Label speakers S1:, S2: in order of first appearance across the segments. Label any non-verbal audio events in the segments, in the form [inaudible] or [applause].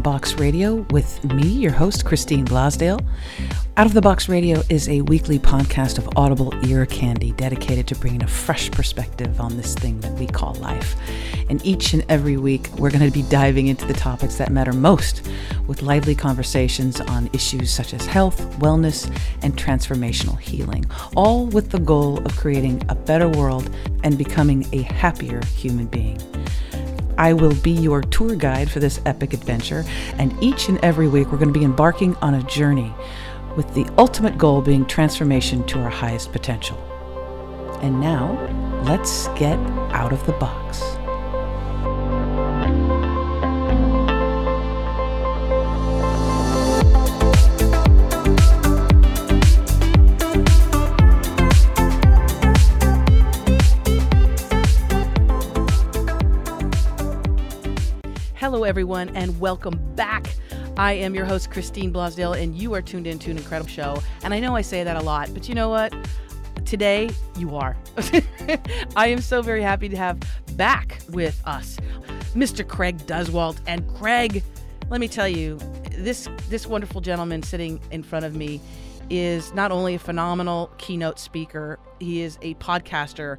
S1: the Box Radio with me, your host, Christine Blasdale. Out of the Box Radio is a weekly podcast of audible ear candy dedicated to bringing a fresh perspective on this thing that we call life. And each and every week, we're going to be diving into the topics that matter most with lively conversations on issues such as health, wellness, and transformational healing, all with the goal of creating a better world and becoming a happier human being. I will be your tour guide for this epic adventure, and each and every week we're going to be embarking on a journey with the ultimate goal being transformation to our highest potential. And now, let's get out of the box. Everyone, and welcome back. I am your host, Christine Blasdale, and you are tuned in to an incredible show. And I know I say that a lot, but you know what? Today, you are. [laughs] I am so very happy to have back with us Mr. Craig Duswalt. And Craig, let me tell you, this this wonderful gentleman sitting in front of me is not only a phenomenal keynote speaker, he is a podcaster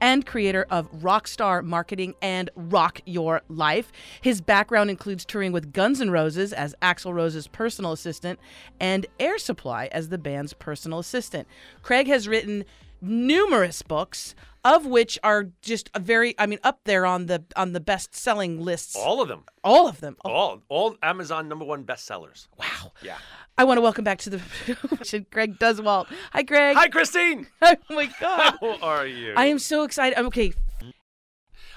S1: and creator of Rockstar Marketing and Rock Your Life. His background includes touring with Guns N' Roses as Axl Rose's personal assistant and Air Supply as the band's personal assistant. Craig has written numerous books of which are just a very i mean up there on the on the best selling lists
S2: All of them.
S1: all of them Oh,
S2: All all Amazon number one bestsellers.
S1: wow
S2: Yeah.
S1: i want to welcome back to the [laughs] craig duswalt hi craig
S2: Hi, Christine. [laughs]
S1: oh my god
S2: How are you?
S1: i am so excited I'm okay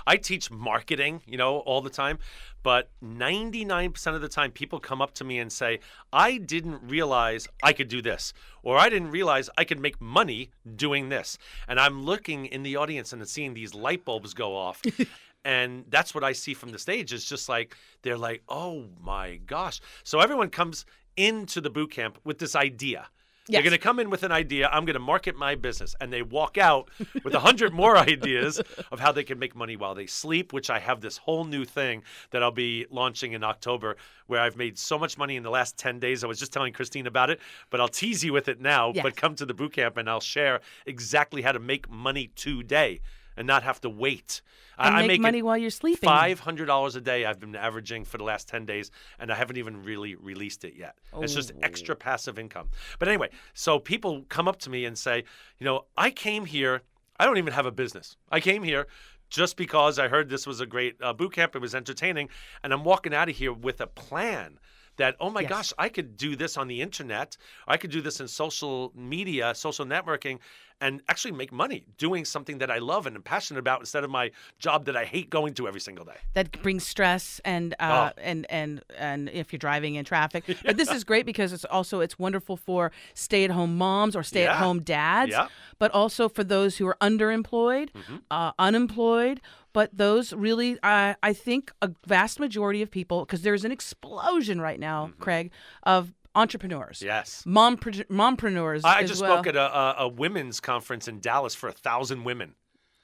S2: I teach marketing, you know, all the time, but 99% of the time people come up to me and say, "I didn't realize I could do this," or "I didn't realize I could make money doing this." And I'm looking in the audience and seeing these light bulbs go off. [laughs] and that's what I see from the stage is just like they're like, "Oh my gosh." So everyone comes into the boot camp with this idea. They're going to come in with an idea. I'm going to market my business. And they walk out with a hundred more [laughs] ideas of how they can make money while they sleep, which I have this whole new thing that I'll be launching in October where I've made so much money in the last 10 days. I was just telling Christine about it, but I'll tease you with it now.
S1: Yes.
S2: But come to the boot camp and I'll share exactly how to make money today and not have to wait. I-
S1: and
S2: I
S1: make
S2: make
S1: money while you're sleeping
S2: Five hundred dollars a day I've been averaging for the last ten days, and I haven't even really released it yet. It's just extra passive income. But anyway, so people come up to me and say, you know, I came here. I don't even have a business. I came here just because I heard this was a great uh, boot camp. It was entertaining, and I'm walking out of here with a plan. That oh my
S1: Yes.
S2: gosh, I could do this on the internet. I could do this in social media, social networking, and actually make money doing something that I love and am passionate about instead of my job that I hate going to every single day.
S1: that brings stress and uh,
S2: Oh.
S1: and and and if you're driving in traffic. [laughs] But this is great because it's also it's wonderful for stay-at-home moms or stay-at-home dads,
S2: Yeah.
S1: but also for those who are underemployed,
S2: Mm-hmm.
S1: uh, unemployed. But those really, I I think a vast majority of people, because there's an explosion right now,
S2: Mm-hmm.
S1: Craig, of entrepreneurs.
S2: Yes.
S1: Mom, mompreneurs.
S2: I
S1: as
S2: just
S1: well.
S2: spoke at a, a, women's conference in Dallas for a thousand women,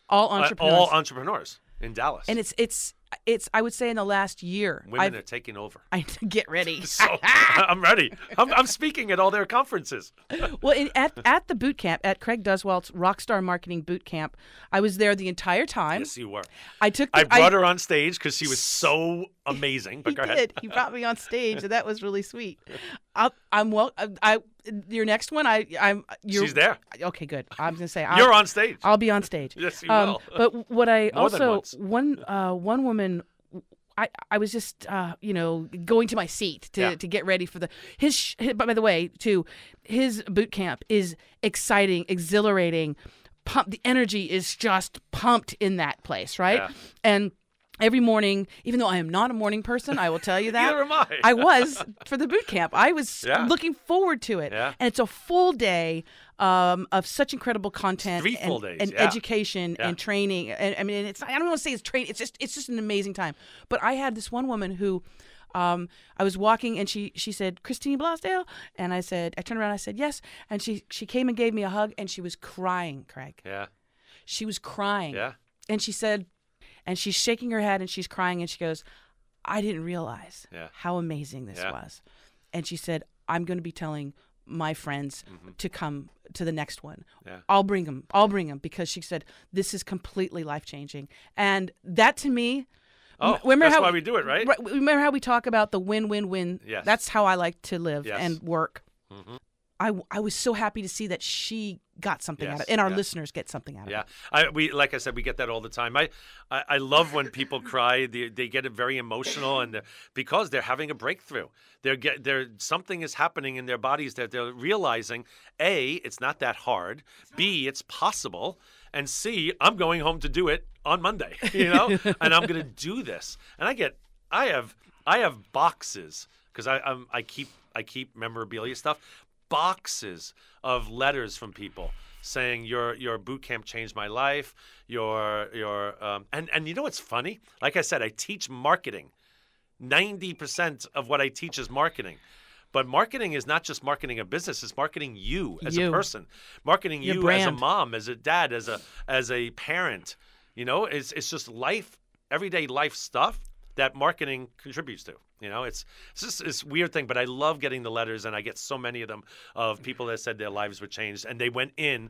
S1: all
S2: Uh,
S1: entrepreneurs.
S2: all entrepreneurs in Dallas.
S1: and it's it's it's I would say in the last year,
S2: women
S1: I've,
S2: are taking over. [laughs]
S1: I get ready. [laughs]
S2: So [laughs] I'm ready. I'm, I'm speaking at all their conferences.
S1: Well, in, at at the boot camp at Craig Duswalt's Rockstar Marketing Boot Camp, I was there the entire time.
S2: Yes, you were.
S1: I took.
S2: I
S1: The,
S2: brought her on stage because she was so amazing. But
S1: He
S2: go
S1: did. He brought me on stage, and that was really sweet. I'll, I'm well. I, I your next one. I I'm. You're,
S2: She's there.
S1: Okay, good. I'm gonna say I'll,
S2: You're on stage.
S1: I'll be on stage.
S2: Yes, you
S1: um,
S2: will.
S1: But what I
S2: More
S1: also one uh, one woman. I, I was just uh, you know going to my seat to,
S2: Yeah.
S1: to get ready for the his, sh- his by the way too his boot camp is exciting exhilarating pump the energy is just pumped in that place right
S2: Yeah.
S1: and every morning even though I am not a morning person I will tell you [laughs] that
S2: I.
S1: I was for the boot camp. I was [laughs]
S2: Yeah.
S1: looking forward to it.
S2: Yeah.
S1: And it's a full day um, of such incredible content and, and
S2: yeah.
S1: education
S2: Yeah.
S1: and training. And I mean, it's I don't want to say it's training. It's just it's just an amazing time. But I had this one woman who. Um, I was walking and she she said Christine Blasdale and I said I turned around I said yes and she she came and gave me a hug and she was crying Craig
S2: yeah.
S1: she was crying
S2: Yeah.
S1: and she said and she's shaking her head and she's crying and she goes I didn't realize
S2: Yeah.
S1: how amazing this
S2: Yeah.
S1: was. And she said, I'm going to be telling my friends to come to the next one.
S2: Mm-hmm. Yeah.
S1: I'll bring them. I'll bring them because she said this is completely life changing. And that to me,
S2: Oh,
S1: remember
S2: that's
S1: how
S2: why we do it, right?
S1: Right, Remember how we talk about the win-win-win?
S2: Yes.
S1: That's how I like to live
S2: Yes.
S1: and work.
S2: Mhm.
S1: I, I was so happy to see that she got something out of it, and our
S2: yeah.
S1: listeners get something out of it.
S2: Yeah,
S1: it.
S2: I we like I said, we get that all the time. I I, I love when people cry. They, they get very emotional, and they're, because they're having a breakthrough. They're get they're something is happening in their bodies that they're realizing. A, it's not that hard. B, it's possible. And C, I'm going home to do it on Monday. [laughs] You know, and I'm going to do this. And I get I have I have boxes because I I'm, I keep I keep memorabilia stuff boxes of letters from people saying your your boot camp changed my life. Your your um, and and you know what's funny? Like I said, I teach marketing. Ninety percent of what I teach is marketing. But marketing is not just marketing a business; it's marketing you as
S1: You.
S2: a person, marketing
S1: Your
S2: you as a mom, as a dad, as a as a parent. You know, it's it's just life, everyday life stuff that marketing contributes to. You know, it's it's just this weird thing, but I love getting the letters, and I get so many of them of people that said their lives were changed, and they went in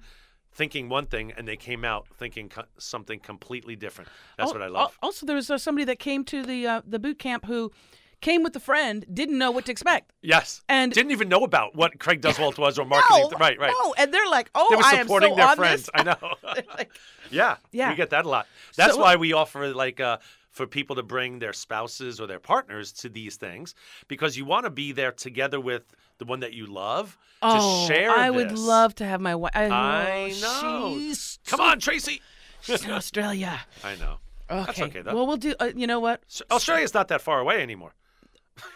S2: thinking one thing, and they came out thinking co- something completely different. That's
S1: Al-
S2: what I
S1: al-
S2: love.
S1: Also, there was uh, somebody that came to the uh, the boot camp who came with a friend, didn't know what to expect.
S2: Yes,
S1: and-
S2: didn't even know about what Craig Duswalt was or [laughs] marketing.
S1: No,
S2: right, right.
S1: No, and they're like, "Oh,
S2: They were
S1: I am
S2: supporting
S1: so
S2: their friends.
S1: this."
S2: I know. [laughs]
S1: Like,
S2: Yeah, [laughs]
S1: Yeah.
S2: we get that a lot. That's
S1: So-
S2: why we offer like uh, for people to bring their spouses or their partners to these things because you want to be there together with the one that you love
S1: oh,
S2: to share.
S1: I would love to have my wife. I,
S2: I know.
S1: She's
S2: Come
S1: so-
S2: on, Tracy.
S1: she's in Australia.
S2: I know.
S1: Okay.
S2: That's okay though.
S1: Well, we'll do. Uh, you know what?
S2: Australia's not that far away anymore.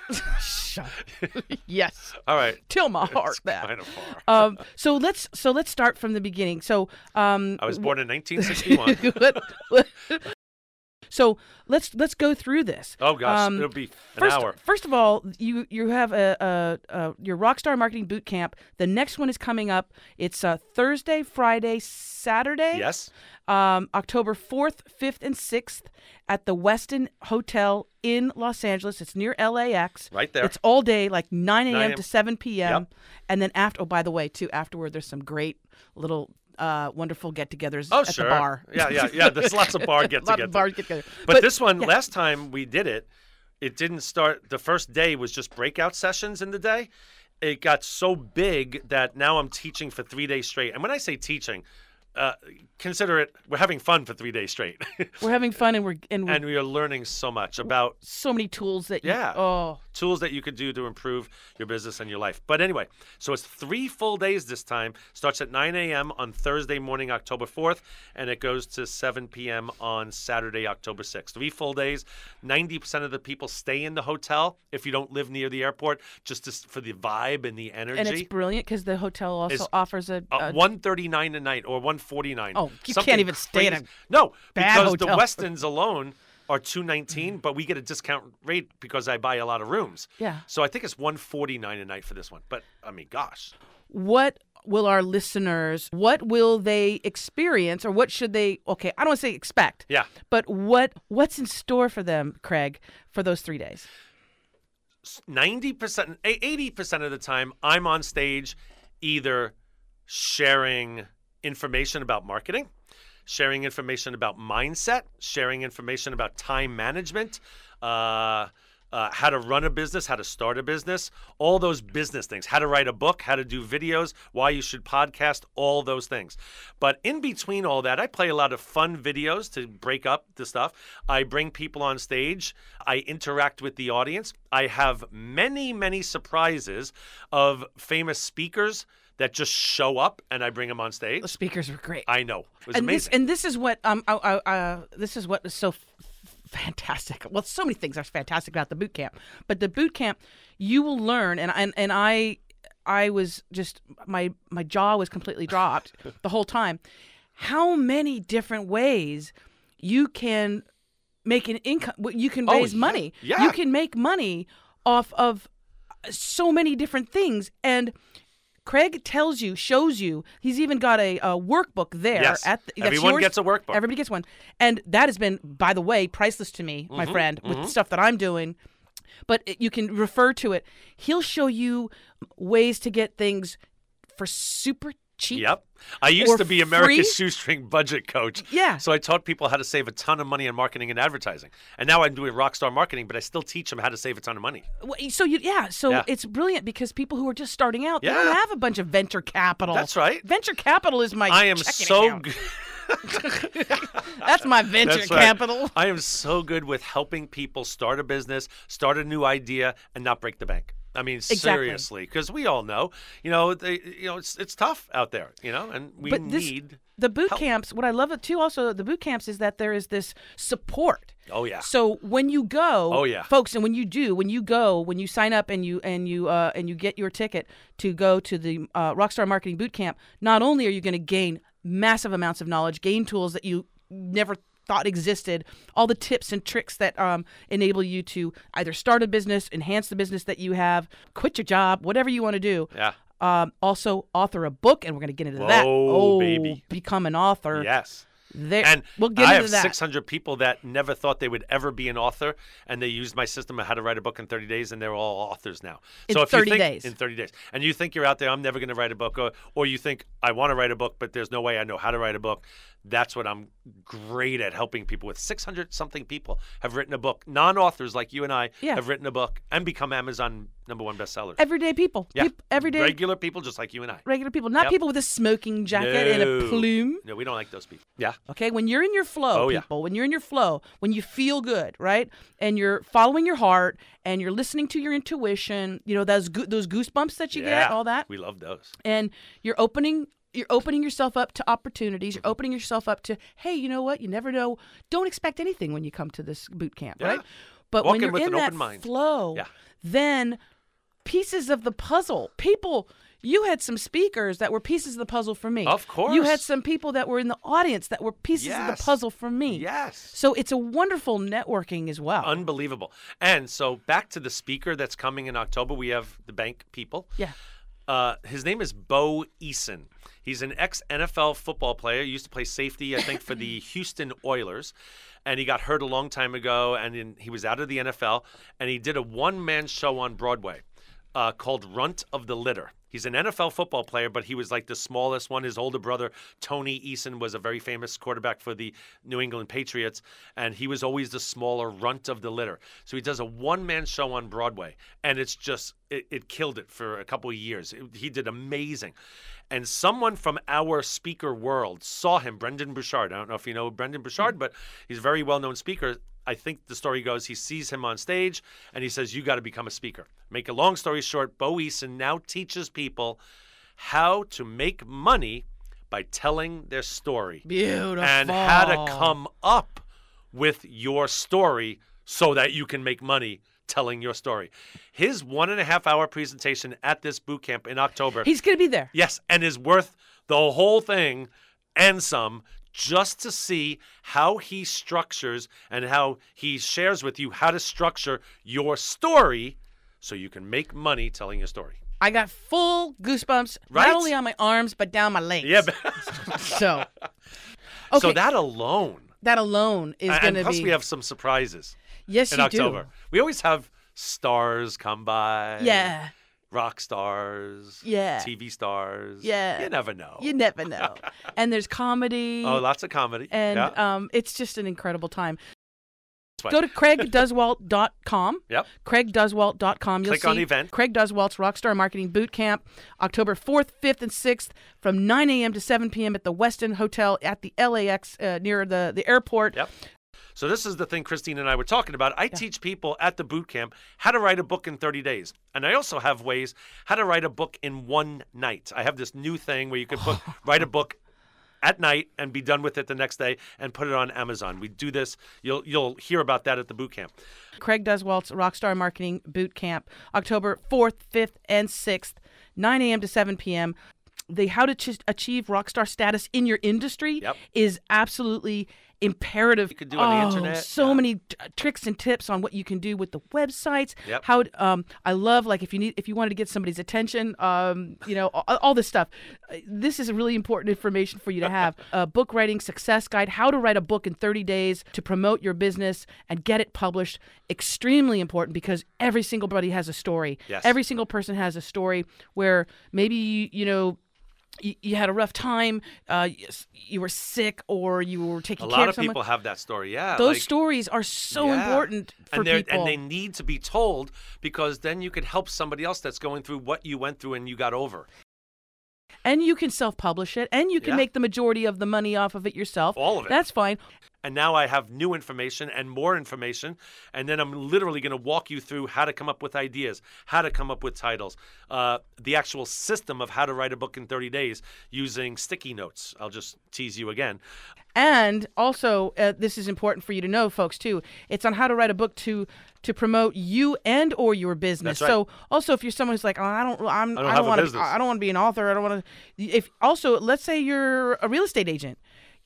S2: [laughs]
S1: Shut [laughs] yes.
S2: All right.
S1: Till my heart
S2: It's
S1: back.
S2: kind of far.
S1: Um, so let's so let's start from the beginning. So um,
S2: I was born in 1961. [laughs]
S1: So let's let's go through this.
S2: Oh gosh,
S1: Um,
S2: it'll be an
S1: First,
S2: hour.
S1: first of all, you you have a, a, a your Rockstar Marketing Boot Camp. The next one is coming up. It's uh, Thursday, Friday, Saturday.
S2: Yes.
S1: Um, October fourth, fifth, and sixth at the Westin Hotel in Los Angeles. It's near LAX.
S2: Right there.
S1: It's all day, like 9 a.m.
S2: 9 a.m.
S1: to 7 p.m.
S2: Yep.
S1: And then after, oh, by the way, too, afterward, there's some great little uh, wonderful get-togethers
S2: Oh
S1: at
S2: sure.
S1: the bar.
S2: Yeah, yeah, yeah. There's lots of bar [laughs] get
S1: Lot
S2: together.
S1: of bar get-together.
S2: But, this one,
S1: yeah.
S2: last time we did it, it didn't start. The first day was just breakout sessions in the day. It got so big that now I'm teaching for three days straight. And when I say teaching, uh, consider it we're having fun for three days straight, [laughs]
S1: we're having fun and we're and, we're
S2: and we are learning so much about
S1: so many tools that you,
S2: Yeah.
S1: oh
S2: tools that you could do to improve your business and your life. But anyway, so it's three full days this time. Starts at 9 a.m. on Thursday morning, October 4th, and it goes to 7 p.m. on Saturday, October 6th. Three full days. 90% of the people stay in the hotel if you don't live near the airport, just to, for the vibe and the energy.
S1: and it's brilliant because the hotel also offers a,
S2: uh,
S1: a
S2: 139 a night or 149.
S1: Oh, you
S2: Something
S1: can't even stay in a.
S2: No, because
S1: hotel.
S2: the Westins alone are 219, but we get a discount rate because I buy a lot of rooms.
S1: Yeah.
S2: So I think it's 149 a night for this one. But I mean, gosh.
S1: what will our listeners what will they experience or what should they okay i don't want to say expect
S2: Yeah.
S1: but what what's in store for them craig for those three days
S2: 90%, eh, 80% of the time, I'm on stage either sharing information about marketing, sharing information about mindset, sharing information about time management, uh, uh, how to run a business, how to start a business, all those business things, how to write a book, how to do videos, why you should podcast, all those things. But in between all that, I play a lot of fun videos to break up the stuff. I bring people on stage, I interact with the audience. I have many, many surprises of famous speakers that just show up and I bring them on stage.
S1: the speakers were great
S2: I know. It was
S1: and
S2: amazing.
S1: this and this is what um uh, this is what is so f- fantastic. Well, so many things are fantastic about the boot camp, but the boot camp, you will learn, and and and I, I was just my my jaw was completely dropped the whole time. How many different ways you can make an income? You can
S2: Oh,
S1: raise
S2: yeah.
S1: money.
S2: Yeah.
S1: You can make money off of so many different things and Craig tells you, shows you. He's even got a, a workbook there.
S2: Yes.
S1: At the, that's
S2: Everyone
S1: yours.
S2: gets a workbook.
S1: Everybody gets one, and that has been, by the way, priceless to me,
S2: Mm-hmm.
S1: my friend, with the stuff that I'm doing. But it, you can refer to it. He'll show you ways to get things for super cheap.
S2: Yep. I used to be
S1: free?
S2: America's shoestring budget coach.
S1: Yeah.
S2: So I taught people how to save a ton of money on marketing and advertising. And now I'm doing rockstar marketing, but I still teach them how to save a ton of money.
S1: Well, So you, yeah, so
S2: Yeah.
S1: it's brilliant because people who are just starting out, they don't have a bunch of venture capital.
S2: That's right.
S1: Venture capital is my.
S2: I am so good. [laughs]
S1: That's my venture
S2: That's right.
S1: capital.
S2: I am so good with helping people start a business, start a new idea, and not break the bank. I mean, seriously, because we all know, you know, they, you know, it's it's tough out there, you know, and we
S1: But this-
S2: need.
S1: The boot
S2: help.
S1: camps. What I love it too, also the boot camps, is that there is this support.
S2: Oh yeah.
S1: So when you go,
S2: Oh, yeah.
S1: folks, and when you do, when you go, when you sign up and you and you uh, and you get your ticket to go to the uh, Rockstar Marketing Boot Camp, not only are you going to gain massive amounts of knowledge, gain tools that you never thought existed, all the tips and tricks that um, enable you to either start a business, enhance the business that you have, quit your job, whatever you want to do.
S2: Yeah.
S1: Um, also, author a book, and we're going to get into that. Oh,
S2: baby.
S1: become an author.
S2: Yes.
S1: There,
S2: And
S1: we'll get
S2: I
S1: into
S2: have
S1: that.
S2: 600 people that never thought they would ever be an author, and they used my system of how to write a book in 30 days, and they're all authors now.
S1: In
S2: so if
S1: 30
S2: you think,
S1: days.
S2: In 30 days. And you think you're out there, I'm never going to write a book, or, or you think I want to write a book, but there's no way I know how to write a book. That's what I'm great at helping people with. 600 something people have written a book. Non authors like you and I
S1: Yeah.
S2: have written a book and become Amazon number one bestsellers.
S1: everyday people.
S2: yeah.
S1: Everyday
S2: Regular people just like you and I.
S1: regular people, not
S2: Yep.
S1: people with a smoking jacket and a plume.
S2: No, we don't like those people. Yeah.
S1: Okay, when you're in your flow,
S2: Oh, yeah.
S1: people, when you're in your flow, when you feel good, right, and you're following your heart and you're listening to your intuition, you know those goo- those goosebumps that you
S2: yeah.
S1: get, all that,
S2: We love those.
S1: and you're opening. You're opening yourself up to opportunities.
S2: Mm-hmm.
S1: You're opening yourself up to, hey, you know what? You never know. Don't expect anything when you come to this boot camp,
S2: Yeah.
S1: right? But
S2: Walk
S1: when
S2: in
S1: you're in
S2: an
S1: that flow,
S2: Yeah.
S1: then pieces of the puzzle. People, you had some speakers that were pieces of the puzzle for me.
S2: Of course.
S1: You had some people that were in the audience that were pieces of the puzzle for me.
S2: Yes.
S1: So it's a wonderful networking as well.
S2: Unbelievable. And so back to the speaker that's coming in October, we have the bank people.
S1: yeah.
S2: Uh, his name is Bo Eason. He's an ex NFL football player. He used to play safety, I think, for the [laughs] Houston Oilers. And he got hurt a long time ago, and then he was out of the NFL. And he did a one man show on Broadway uh, called Runt of the Litter. He's an NFL football player, but he was like the smallest one. His older brother, Tony Eason, was a very famous quarterback for the New England Patriots, and he was always the smaller runt of the litter. So he does a one man show on Broadway, and it's just, it, it killed it for a couple of years. It- he did amazing. And someone from our speaker world saw him, Brendon Burchard. I don't know if you know Brendon Burchard, mm. but he's a very well known speaker. I think the story goes he sees him on stage and he says, You got to become a speaker. Make a long story short, Bo Eason now teaches people how to make money by telling their story
S1: Beautiful.
S2: and how to come up with your story so that you can make money telling your story. His one and a half hour presentation at this boot camp in October.
S1: He's going to be there.
S2: Yes, and is worth the whole thing and some just to see how he structures and how he shares with you how to structure your story so you can make money telling your story.
S1: I got full goosebumps,
S2: Right?
S1: not only on my arms, but down my legs.
S2: Yeah. [laughs] [laughs]
S1: So, okay,
S2: So that alone.
S1: that alone is going to be.
S2: plus we have some surprises
S1: yes,
S2: in
S1: you
S2: October. We always have stars come by.
S1: Yeah.
S2: Rock stars.
S1: Yeah.
S2: TV stars.
S1: Yeah.
S2: You never know.
S1: You never know. [laughs] and there's comedy.
S2: oh, lots of comedy.
S1: and
S2: yeah.
S1: um, it's just an incredible time. Go to [laughs] craigduswalt.com.
S2: Yep.
S1: craigduswalt.com. You'll
S2: Click
S1: see
S2: on event.
S1: Craig Rockstar Marketing Boot Camp, October 4th, 5th, and 6th from 9 a.m. to 7 p.m. at the Westin Hotel at the LAX uh, near the, the airport.
S2: Yep. So this is the thing Christine and I were talking about. I teach people at the boot camp how to write a book in 30 days. And I also have ways how to write a book in one night. I have this new thing where you can put [laughs] write a book at night and be done with it the next day and put it on Amazon. We do this. You'll you'll hear about that at the boot camp.
S1: Craig Duswalt's Rockstar Marketing Boot Camp, October 4th, 5th, and 6th, 9 a.m. to 7 p.m. The How to Ch- Achieve Rockstar Status in Your Industry
S2: Yep.
S1: is absolutely imperative.
S2: You could do on the
S1: oh,
S2: internet,
S1: So
S2: yeah.
S1: many t- tricks and tips on what you can do with the websites.
S2: Yep.
S1: How um, I love like if you need if you wanted to get somebody's attention, um, you know, all, all this stuff. Uh, This is really important information for you to have. [laughs] a book writing success guide: how to write a book in 30 days to promote your business and get it published. Extremely important because every single buddy has a story.
S2: Yes.
S1: Every single person has a story where maybe you, you know you, you had a rough time, uh, you, you were sick, or you were taking
S2: A
S1: care
S2: lot
S1: of
S2: of
S1: someone.
S2: people have that story. Yeah.
S1: Those
S2: like-
S1: stories are so
S2: Yeah.
S1: important for
S2: and they're-
S1: people.
S2: And they need to be told because then you could help somebody else that's going through what you went through and you got over.
S1: and you can self-publish it, and you can
S2: Yeah.
S1: make the majority of the money off of it yourself.
S2: All of it.
S1: That's fine.
S2: And now I have new information and more information. And then I'm literally going to walk you through how to come up with ideas, how to come up with titles, uh, the actual system of how to write a book in 30 days using sticky notes. I'll just tease you again.
S1: And also, uh, this is important for you to know, folks. Too, it's on how to write a book to to promote you and or your business.
S2: That's right.
S1: So, also, if you're someone who's like, oh, I don't, I'm,
S2: I don't
S1: I don't want to. I don't want to be an author. I don't want to. If also, let's say you're a real estate agent.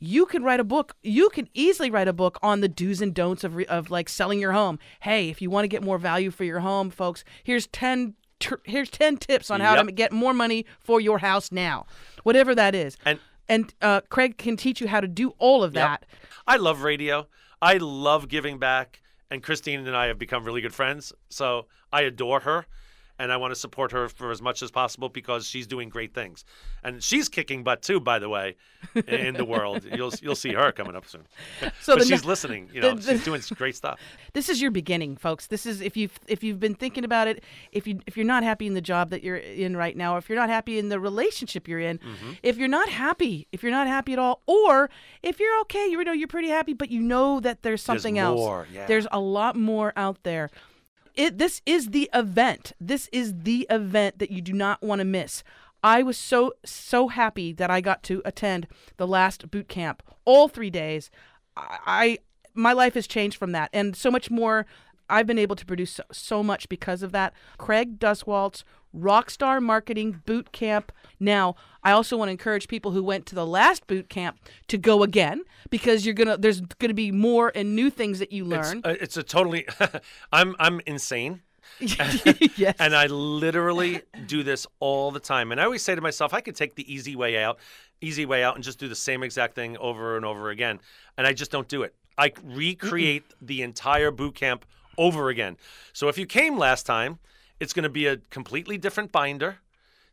S1: You can write a book. You can easily write a book on the do's and don'ts of re- of like selling your home. Hey, if you want to get more value for your home, folks, here's ten tr- here's ten tips on how to get more money for your house now, whatever that is.
S2: And
S1: And uh, Craig can teach you how to do all of
S2: Yep.
S1: that.
S2: I love radio. I love giving back. And Christine and I have become really good friends. So I adore her. And I want to support her for as much as possible because she's doing great things, and she's kicking butt too. By the way, in the world, [laughs] you'll you'll see her coming up soon. [laughs]
S1: So
S2: but she's listening. You know,
S1: the-
S2: she's doing great stuff. [laughs]
S1: this is your beginning, folks. This is if you've if you've been thinking about it, if you if you're not happy in the job that you're in right now, if you're not happy in the relationship you're in,
S2: Mm-hmm.
S1: if you're not happy, if you're not happy at all, or if you're okay, you know you're pretty happy, but you know that there's something else.
S2: more, yeah.
S1: There's a lot more out there. It this is the event. This is the event that you do not want to miss. I was so so happy that I got to attend the last boot camp all 3 days. I, I my life has changed from that and so much more I've been able to produce so, so much because of that. Craig Duswalt's Rockstar Marketing Boot Camp. Now, I also want to encourage people who went to the last boot camp to go again because you're gonna there's gonna be more and new things that you
S2: It's,
S1: learn.
S2: uh, it's a totally. [laughs] I'm I'm insane. [laughs]
S1: yes.
S2: And I literally do this all the time. And I always say to myself, I could take the easy way out, easy way out, and just do the same exact thing over and over again. And I just don't do it. I recreate the entire boot camp over again. So if you came last time, it's going to be a completely different binder.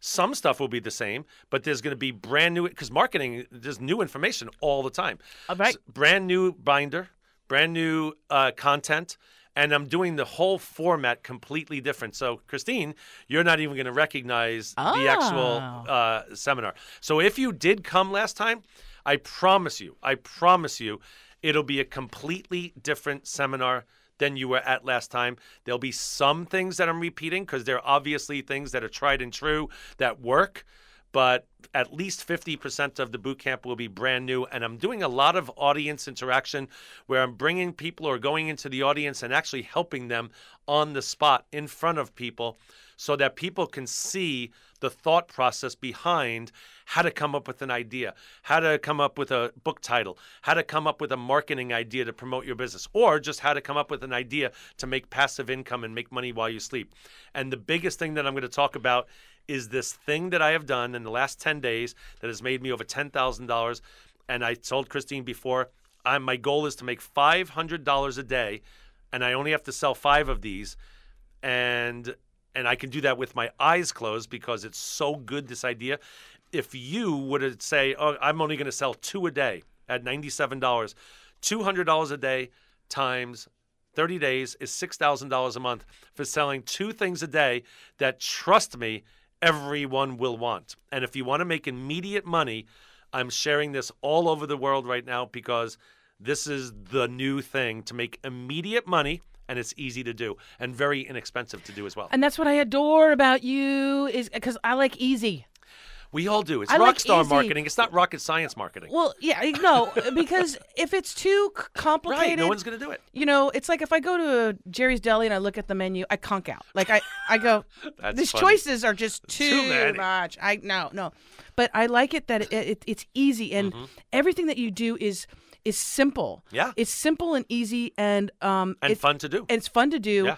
S2: Some stuff will be the same, but there's going to be brand new because marketing there's new information all the time.
S1: All right.
S2: S- brand new binder, brand new uh, content, and I'm doing the whole format completely different. So, Christine, you're not even going to recognize the actual
S1: Oh.
S2: uh, seminar. So, if you did come last time, I promise you, I promise you, it'll be a completely different seminar than you were at last time. There'll be some things that I'm repeating because they're obviously things that are tried and true that work but at least 50% of the boot camp will be brand new and i'm doing a lot of audience interaction where i'm bringing people or going into the audience and actually helping them on the spot in front of people so that people can see the thought process behind how to come up with an idea how to come up with a book title how to come up with a marketing idea to promote your business or just how to come up with an idea to make passive income and make money while you sleep and the biggest thing that i'm going to talk about is this thing that I have done in the last 10 days that has made me over $10,000. And I told Christine before, I'm, my goal is to make $500 a day, and I only have to sell five of these. And and I can do that with my eyes closed because it's so good, this idea. If you to say, oh, I'm only going to sell two a day at $97, $200 a day times 30 days is $6,000 a month for selling two things a day that, trust me, everyone will want. And if you want to make immediate money, I'm sharing this all over the world right now because this is the new thing to make immediate money and it's easy to do and very inexpensive to do as well.
S1: and that's what I adore about you is because I like easy.
S2: We all do. It's
S1: I
S2: rock
S1: like
S2: star
S1: easy.
S2: marketing. It's not rocket science marketing.
S1: Well, yeah, no, [laughs] because if it's too c- complicated,
S2: right. No one's going to do it.
S1: you know, it's like if I go to Jerry's Deli and I look at the menu, I conk out. Like I, I go, [laughs] these
S2: funny.
S1: choices are just too,
S2: many.
S1: much. I no, no, but I like it that it, it, it's easy and
S2: Mm-hmm.
S1: everything that you do is is simple.
S2: Yeah.
S1: It's simple and easy and um
S2: and fun to do.
S1: and it's fun to do.
S2: Yeah.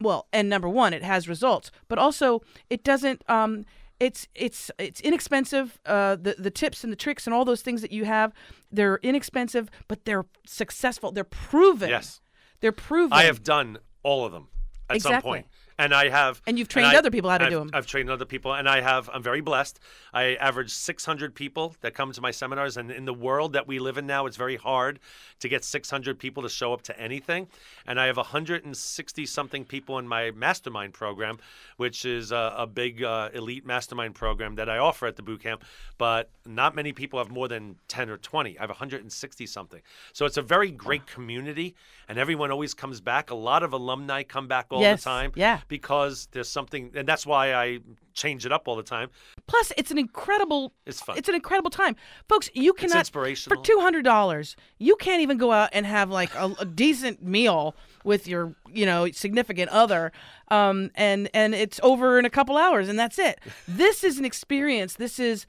S1: Well, and number one, it has results, but also it doesn't. Um, it's it's it's inexpensive. Uh, the the tips and the tricks and all those things that you have, they're inexpensive, but they're successful. They're proven.
S2: Yes.
S1: they're proven.
S2: I have done all of them at some point. And I have,
S1: And you've trained
S2: I-
S1: other people how to
S2: I've,
S1: do 'em.
S2: I've trained other people, and I have. I'm very blessed. I average 600 people that come to my seminars, and in the world that we live in now, it's very hard to get 600 people to show up to anything. And I have 160 something people in my mastermind program, which is a, a big uh, elite mastermind program that I offer at the boot camp. But not many people have more than 10 or 20. I have 160 something. So it's a very great community, and everyone always comes back. A lot of alumni come back all
S1: Yes,
S2: the time
S1: yeah.
S2: Because there's something, and that's why I change it up all the time.
S1: Plus, it's an incredible.
S2: It's fun.
S1: It's an incredible time, folks. You cannot it's
S2: inspirational.
S1: for two hundred dollars. You can't even go out and have like a, a decent meal with your, you know, significant other, um, and and it's over in a couple hours, and that's it. [laughs] this is an experience. This is,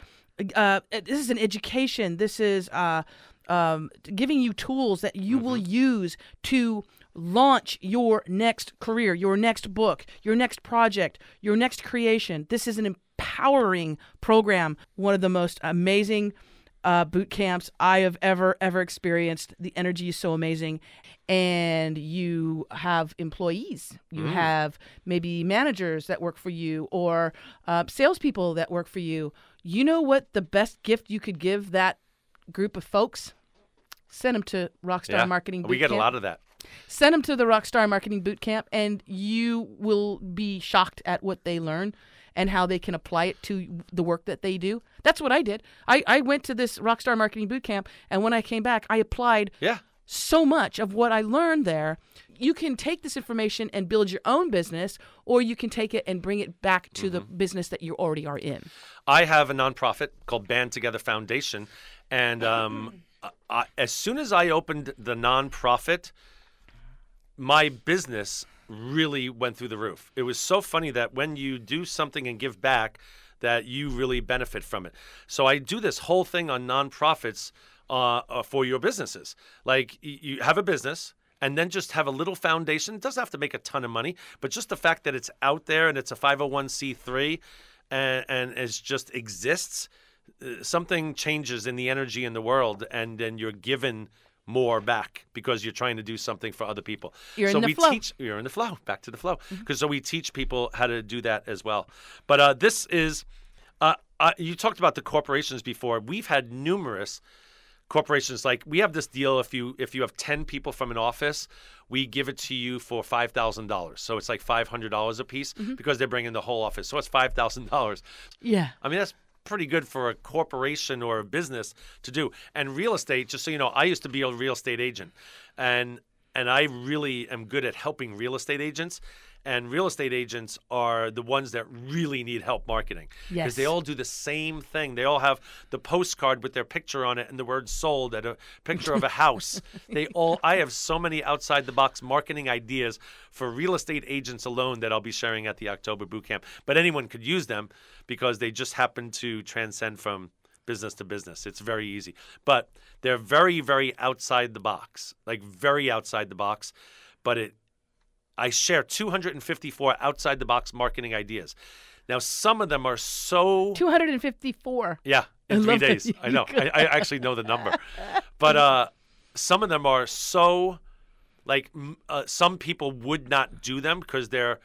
S1: uh, this is an education. This is uh, um, giving you tools that you will
S2: Mm-hmm.
S1: use to launch your next career, your next book, your next project, your next creation. This is an empowering program, one of the most amazing uh, boot camps I have ever, ever experienced. The energy is so amazing. And you have employees, you have maybe managers that work for you or uh, salespeople that work for you. You know what the best gift you could give that group of folks? Send them to Rockstar
S2: Yeah.
S1: Marketing Boot
S2: we get
S1: Camp.
S2: a lot of that.
S1: Send them to the Rockstar Marketing Boot Camp, and you will be shocked at what they learn and how they can apply it to the work that they do. That's what I did. I, I went to this Rockstar Marketing Boot Camp, and when I came back, I applied
S2: Yeah.
S1: so much of what I learned there. You can take this information and build your own business, or you can take it and bring it back to the business that you already are in.
S2: I have a nonprofit called Band Together Foundation, and um, [laughs] I, as soon as I opened the nonprofit, my business really went through the roof. It was so funny that when you do something and give back, that you really benefit from it. So I do this whole thing on nonprofits uh, uh, for your businesses. Like you have a business. And then just have a little foundation. It doesn't have to make a ton of money, but just the fact that it's out there and it's a 501c3 and, and it just exists, uh, something changes in the energy in the world, and then you're given more back because you're trying to do something for other people.
S1: You're in
S2: so
S1: the
S2: we
S1: flow.
S2: teach you're in the flow, back to the flow. Because so we teach people how to do that as well. But uh, this is uh, uh, you talked about the corporations before. We've had numerous corporations like we have this deal if you if you have 10 people from an office we give it to you for $5000 so it's like $500 a piece
S1: Mm-hmm.
S2: because they're bringing the whole office so it's $5000
S1: Yeah.
S2: I mean, that's pretty good for a corporation or a business to do. And real estate, just so you know, I used to be a real estate agent, and and I really am good at helping real estate agents. And real estate agents are the ones that really need help marketing because they all do the same thing. They all have the postcard with their picture on it and the word "sold" at a picture of a house. [laughs] they all. I have so many outside the box marketing ideas for real estate agents alone that I'll be sharing at the October boot camp. But anyone could use them because they just happen to transcend from business to business. It's very easy. But they're very, very outside the box, like very outside the box. But it, I share 254 outside the box marketing ideas. Now, some of them are so
S1: 254.
S2: yeah,
S1: I
S2: in three
S1: love that
S2: days. I know. I, I actually know the number. [laughs] But uh, some of them are so, like, uh, some people would not do them because they're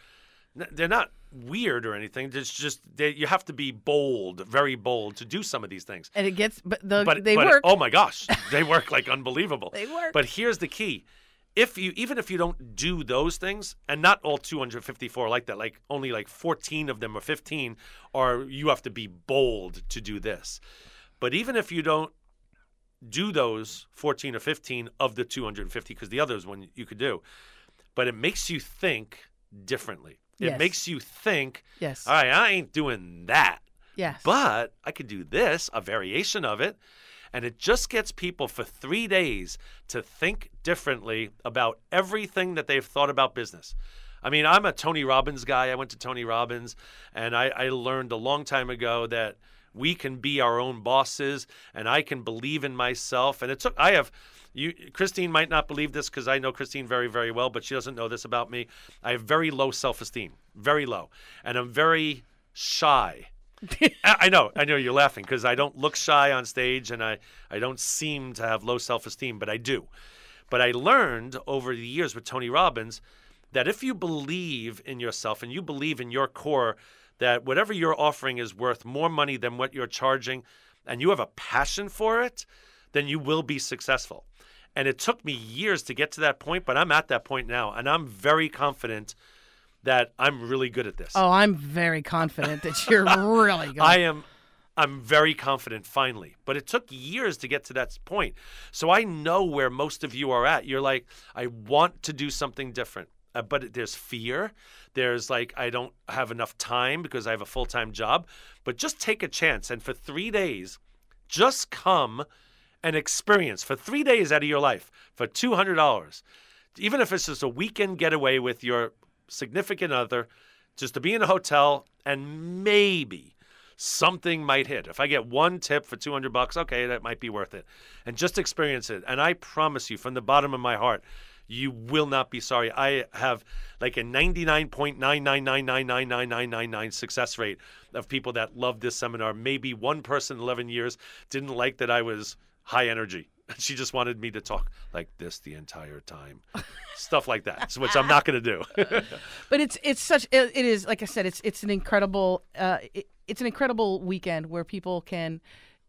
S2: they're not weird or anything. It's just they, you have to be bold, very bold, to do some of these things.
S1: And it gets, but, the,
S2: But
S1: they
S2: but,
S1: work.
S2: Oh my gosh, they work like unbelievable. [laughs]
S1: They work.
S2: But here's the key: if you even if you don't do those things, and not all 254 like that, like only like 14 of them or 15 are you have to be bold to do this. But even if you don't do those 14 or 15 of the 250, because the others one you could do, but it makes you think differently. It
S1: Yes.
S2: makes you think,
S1: yes.
S2: all right, I ain't doing that.
S1: yes.
S2: But I could do this, a variation of it. And it just gets people for three days to think differently about everything that they've thought about business. I mean, I'm a Tony Robbins guy. I went to Tony Robbins, and I, I learned a long time ago that we can be our own bosses, and I can believe in myself. And it took, I have You, Christine might not believe this because I know Christine very, very well, but she doesn't know this about me. I have very low self-esteem, very low, and I'm very shy. [laughs] I know, I know you're laughing because I don't look shy on stage, and I, I don't seem to have low self-esteem, but I do. But I learned over the years with Tony Robbins that if you believe in yourself and you believe in your core that whatever you're offering is worth more money than what you're charging, and you have a passion for it, then you will be successful. And it took me years to get to that point, but I'm at that point now, and I'm very confident that I'm really good at this.
S1: Oh, I'm very confident that you're [laughs] really good.
S2: I am I'm very confident finally. But it took years to get to that point. So I know where most of you are at. You're like, I want to do something different. Uh, but there's fear. There's like, I don't have enough time because I have a full time job. But just take a chance. And for three days, just come and experience for three days out of your life for $200. Even if it's just a weekend getaway with your significant other, just to be in a hotel and maybe something might hit. If I get one tip for 200 bucks, okay, that might be worth it. And just experience it. And I promise you from the bottom of my heart, you will not be sorry. I have like a 99.999999999 success rate of people that love this seminar. Maybe one person in 11 years didn't like that I was high energy. [laughs] She just wanted me to talk like this the entire time. Stuff like that, which I'm not going to do. [laughs]
S1: but it's it's such it, it is like I said it's it's an incredible uh it, it's an incredible weekend where people can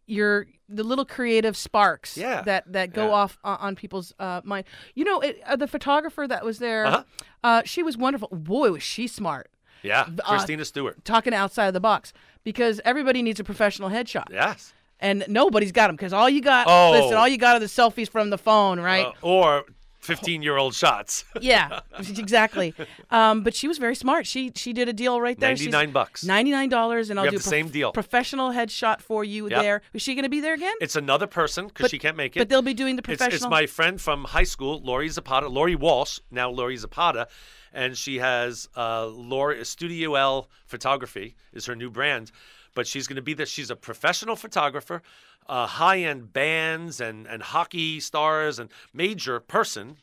S1: your the little creative sparks
S2: Yeah.
S1: that that go
S2: Yeah.
S1: off on, on people's uh, mind. You know, it, uh, the photographer that was there,
S2: Uh-huh.
S1: uh, she was wonderful. Boy, was she smart.
S2: yeah,
S1: uh,
S2: Christina Stewart.
S1: Talking outside of the box because everybody needs a professional headshot,
S2: Yes.
S1: And nobody's got them because all you got,
S2: Oh.
S1: listen, all you got are the selfies from the phone, right?
S2: Uh, or 15 year old shots. [laughs]
S1: Yeah, [laughs] exactly. Um, but she was very smart. She she did a deal right there. She's-
S2: 99 bucks.
S1: Ninety nine dollars, and I'll
S2: have
S1: do
S2: the same deal.
S1: Professional headshot for you
S2: Yep.
S1: there. Is she going to be there again?
S2: It's another person because she can't make it.
S1: but they'll be doing the
S2: It's,
S1: professional.
S2: it's my friend from high school, Lori Zapata, Lori Walsh, now Lori Zapata, and she has uh, Lori Studio L Photography is her new brand, but she's going to be there. She's a professional photographer, uh, high end bands and and hockey stars and major person.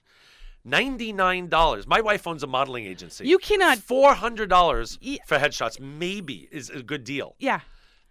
S2: Ninety nine dollars. My wife owns a modeling agency.
S1: You cannot-
S2: Four hundred dollars
S1: Ye-
S2: for headshots. Maybe is a good deal.
S1: yeah.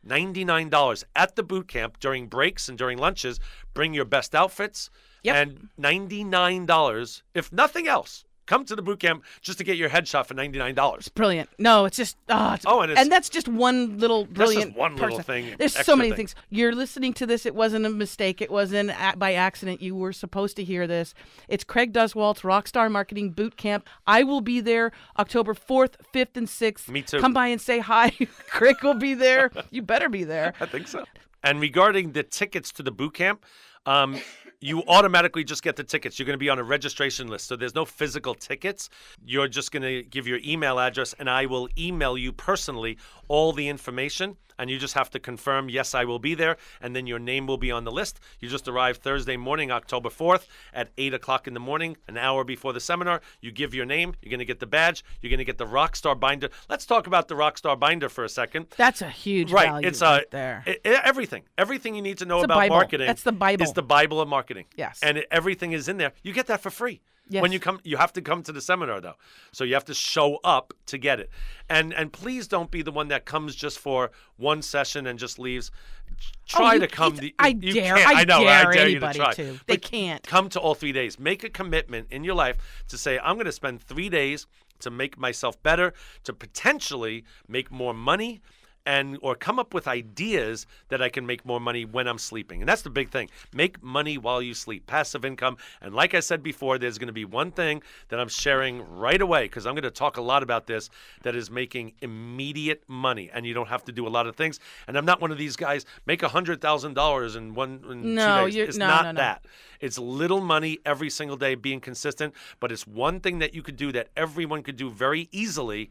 S2: $99 at the boot camp during breaks and during lunches. Bring your best outfits.
S1: Yep.
S2: And $99, if nothing else, come to the boot camp just to get your headshot for $99.
S1: Brilliant. No, it's just oh, it's,
S2: Oh, and it's-
S1: that's just one little brilliant.
S2: one little thing,
S1: There's so many
S2: thing.
S1: things. You're listening to this. It wasn't a mistake. It wasn't a- by accident. You were supposed to hear this. It's Craig Duswalt's Rockstar Marketing Boot Camp. I will be there October 4th, 5th, and 6th.
S2: Me too.
S1: Come by and say hi. [laughs] Craig will be there. You better be there. [laughs]
S2: I think so. And regarding the tickets to the boot camp, um, you automatically just get the tickets. You're going to be on a registration list. So there's no physical tickets. You're just going to give your email address, and I will email you personally all the information. And you just have to confirm, yes, I will be there. And then your name will be on the list. You just arrive Thursday morning, October 4th at 8 o'clock in the morning, an hour before the seminar. You give your name. You're going to get the badge. You're going to get the Rockstar binder. Let's talk about the Rockstar binder for a second.
S1: That's a huge
S2: Right.
S1: value
S2: It's
S1: right
S2: uh,
S1: there.
S2: e- everything. Everything you need to know
S1: It's
S2: about marketing.
S1: That's the Bible.
S2: Is the Bible of marketing.
S1: Yes.
S2: And it, everything is in there. You get that for free.
S1: Yes.
S2: When you come, you have to come to the seminar though. So you have to show up to get it. And and please don't be the one that comes just for one session and just leaves. Oh, try
S1: Oh, you-
S2: to come. The,
S1: I
S2: you
S1: dare-
S2: Can't.
S1: I
S2: know.
S1: dare
S2: I dare
S1: anybody
S2: you to try.
S1: to. They
S2: But
S1: can't.
S2: Come to all three days. Make a commitment in your life to say, I'm going to spend three days to make myself better, to potentially make more money and or come up with ideas that I can make more money when I'm sleeping. And that's the big thing. Make money while you sleep. Passive income. And like I said before, there's going to be one thing that I'm sharing right away because I'm going to talk a lot about this that is making immediate money and you don't have to do a lot of things. And I'm not one of these guys make $100,000 in one in
S1: No,
S2: two days.
S1: you're-
S2: It's
S1: no,
S2: not
S1: no, no.
S2: that. It's little money every single day being consistent, but it's one thing that you could do that everyone could do very easily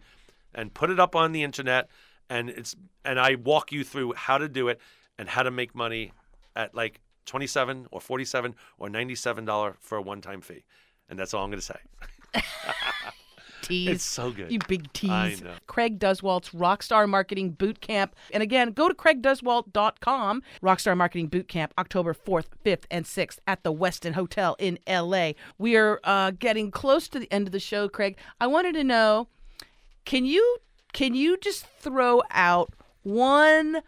S2: and put it up on the internet and it's and I walk you through how to do it and how to make money at like 27 or 47 or 97 dollar for a one-time fee. And that's all I'm going to say. [laughs]
S1: tease.
S2: It's so good.
S1: You big tease.
S2: I know.
S1: Craig Duswalt's Rockstar Marketing Boot Camp. And again, go to craigduswalt.com. Rockstar Marketing Boot Camp, October 4th, 5th, and 6th at the Westin Hotel in LA. We are uh, getting close to the end of the show, Craig. I wanted to know can you can you just throw out one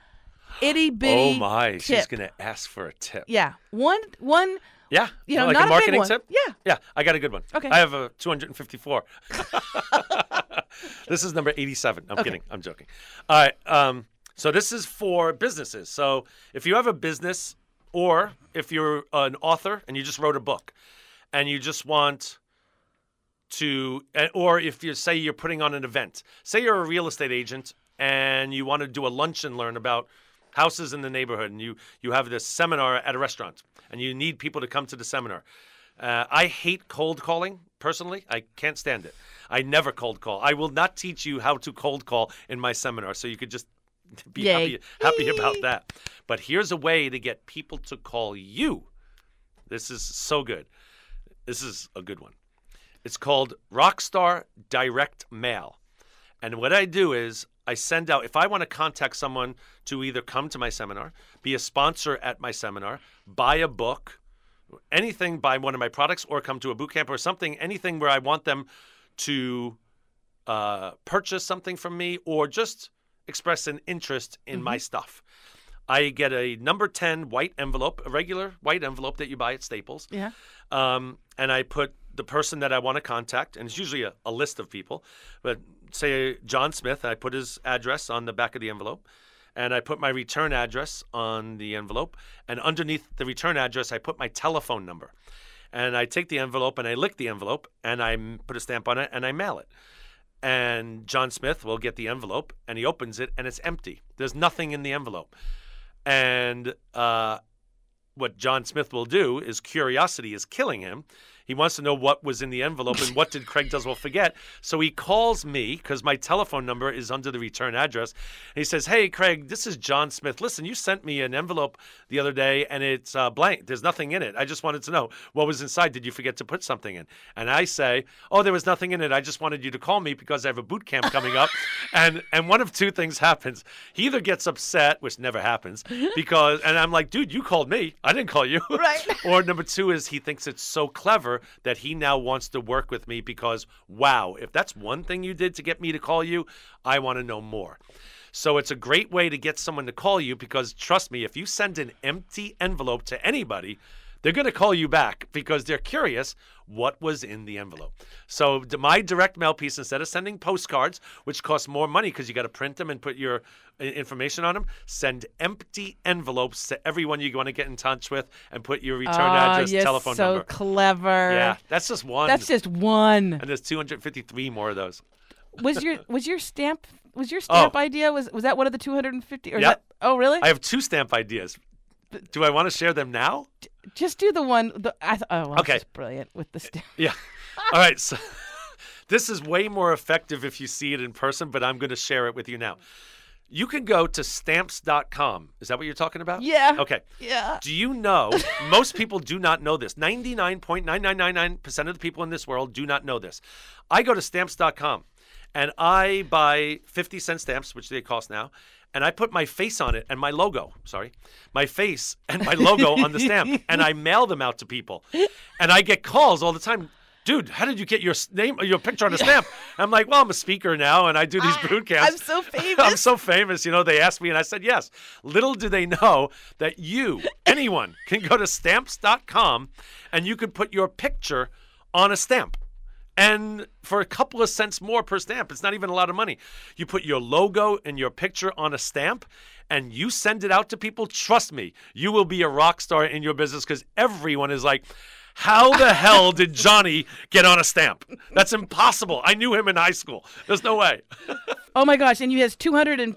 S1: itty bitty
S2: Oh my, she's gonna ask for a tip.
S1: Yeah, one one.
S2: Yeah,
S1: You know,
S2: like
S1: not a
S2: a
S1: big
S2: marketing
S1: one.
S2: tip.
S1: Yeah.
S2: yeah, I got a good one.
S1: Okay.
S2: I have a 254. [laughs] this is number 87. I'm
S1: Okay.
S2: kidding. I'm joking. All right. Um, so this is for businesses. So if you have a business, or if you're an author and you just wrote a book, and you just want to, or if you say you're putting on an event, say you're a real estate agent and you want to do a lunch and learn about houses in the neighborhood, and you you have this seminar at a restaurant, and you need people to come to the seminar. Uh, I hate cold calling personally. I can't stand it. I never cold call. I will not teach you how to cold call in my seminar, so you could just [laughs] be
S1: Yay.
S2: happy, happy about that. But here's a way to get people to call you. This is so good. This is a good one. It's called Rockstar Direct Mail. And what I do is I send out, if I want to contact someone to either come to my seminar, be a sponsor at my seminar, buy a book, anything, buy one of my products, or come to a boot camp or something, anything where I want them to uh, purchase something from me or just express an interest in my stuff. I get a number 10 white envelope, a regular white envelope that you buy at Staples
S1: Yeah.
S2: um, and I put the person that I want to contact, and it's usually a, a list of people, but say John Smith, I put his address on the back of the envelope, and I put my return address on the envelope, and underneath the return address, I put my telephone number. And I take the envelope and I lick the envelope and I put a stamp on it and I mail it. And John Smith will get the envelope and he opens it and it's empty. There's nothing in the envelope. And uh, what John Smith will do is curiosity is killing him. He wants to know what was in the envelope and what did Craig Duswalt forget. So he calls me because my telephone number is under the return address. And he says, Hey, Craig, this is John Smith. Listen, you sent me an envelope the other day and it's uh, blank. There's nothing in it. I just wanted to know what was inside. Did you forget to put something in? And I say, Oh, there was nothing in it. I just wanted you to call me because I have a boot camp coming up. [laughs] and and one of two things happens. He either gets upset, which never happens, [laughs] because and I'm like, dude, you called me. I didn't call you.
S1: Right. [laughs]
S2: or number two is he thinks it's so clever that he now wants to work with me because wow, if that's one thing you did to get me to call you, I want to know more. So it's a great way to get someone to call you because trust me, if you send an empty envelope to anybody, they're going to call you back because they're curious what was in the envelope. So d- my direct mail piece, instead of sending postcards, which cost more money because you got to print them and put your uh, information on them, send empty envelopes to everyone you want to get in touch with and put your return
S1: Ah,
S2: address,
S1: you're
S2: telephone
S1: so
S2: number.
S1: clever.
S2: Yeah, that's just one.
S1: That's just one.
S2: and there's 253 more of those.
S1: Was your [laughs] was your stamp was your stamp
S2: Oh.
S1: idea was was that one of the 250 or
S2: Yep.
S1: that, Oh, really?
S2: I have two stamp ideas. Do I want to share them now?
S1: Just do the one the I th- oh, well,
S2: Okay.
S1: that's brilliant with the stamp. [laughs]
S2: Yeah. All right. So [laughs] this is way more effective if you see it in person, but I'm going to share it with you now. You can go to stamps.com. Is that what you're talking about?
S1: Yeah.
S2: Okay.
S1: Yeah.
S2: Do you know? most people do not know this. 99.9999% of the people in this world do not know this. I go to stamps.com and I buy 50 cent stamps, which they cost now, and I put my face on it and my logo, sorry, my face and my logo on the stamp, [laughs] and I mail them out to people. And I get calls all the time. Dude, how did you get your name, your picture on a stamp? I'm like, well, I'm a speaker now, and I do these ah, boot camps. [laughs]
S1: I'm so famous.
S2: I'm so famous. You know, they asked me, and I said yes. Little do they know that you, anyone, can go to stamps.com and you can put your picture on a stamp. And for a couple of cents more per stamp, it's not even a lot of money. You put your logo and your picture on a stamp and you send it out to people. Trust me, you will be a rock star in your business because everyone is like, how the hell did Johnny get on a stamp? That's impossible. I knew him in high school. There's no way. [laughs]
S1: Oh my gosh, and you has 200 and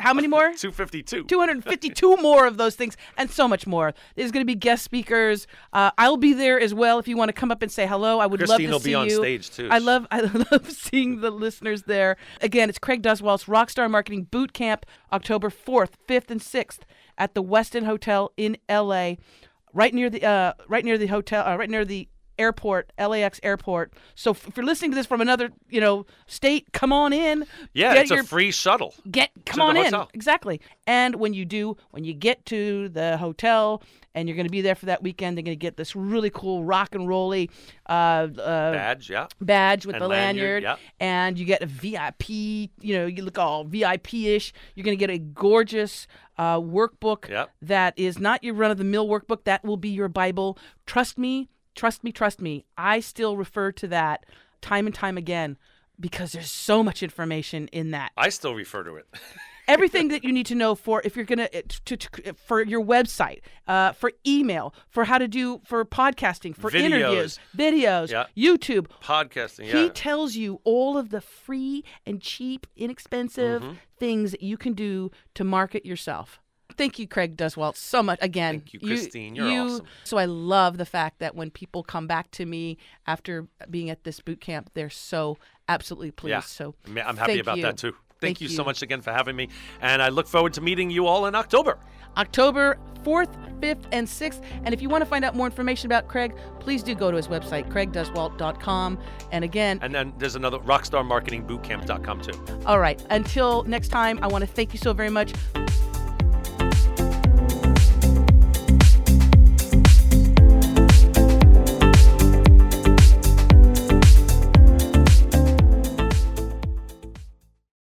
S1: how many more?
S2: 252.
S1: 252 [laughs] more of those things and so much more. There's going to be guest speakers. Uh, I'll be there as well if you want to come up and say hello. I would
S2: Christine
S1: love to see you.
S2: will be on stage, too.
S1: I love I [laughs] love seeing the listeners there. Again, it's Craig Duswalt's Rockstar Marketing Boot Camp, October 4th, 5th, and 6th at the Westin Hotel in LA, right near the uh, right near the hotel, uh, right near the airport, LAX airport. So if you're listening to this from another, you know, state, come on in.
S2: Yeah,
S1: Get
S2: it's
S1: your-
S2: a free shuttle.
S1: get come on in exactly and when you do when you get to the hotel and you're going to be there for that weekend they're going to get this really cool rock and rolly uh, uh,
S2: Badge, yeah.
S1: badge with
S2: And
S1: the lanyard,
S2: lanyard, yeah.
S1: and you get a vip you know you look all vip-ish you're going to get a gorgeous uh, workbook
S2: Yep.
S1: that is not your run-of-the-mill workbook that will be your bible trust me trust me trust me i still refer to that time and time again because there's so much information in that
S2: I still refer to it. [laughs]
S1: everything that you need to know for if you're gonna to, to, for your website, uh, for email, for how to do for podcasting, for interviews, videos,
S2: Yeah.
S1: YouTube.
S2: Podcasting,
S1: He tells you all of the free and cheap, inexpensive
S2: Mm-hmm.
S1: things that you can do to market yourself. Thank you, Craig Duswalt, so much. Again,
S2: Thank you, Christine. You're
S1: you-
S2: awesome.
S1: So I love the fact that when people come back to me after being at this boot camp, they're so absolutely pleased.
S2: Yeah.
S1: So
S2: I'm happy about
S1: you.
S2: that too. Thank,
S1: Thank
S2: you,
S1: you.
S2: so much again for having me. And I look forward to meeting you all in October.
S1: October 4th, 5th, and 6th. And if you want to find out more information about Craig, please do go to his website, craigduswalt.com. And again,
S2: And then there's another rockstarmarketingbootcamp.com too.
S1: all right, until next time, I want to thank you so very much.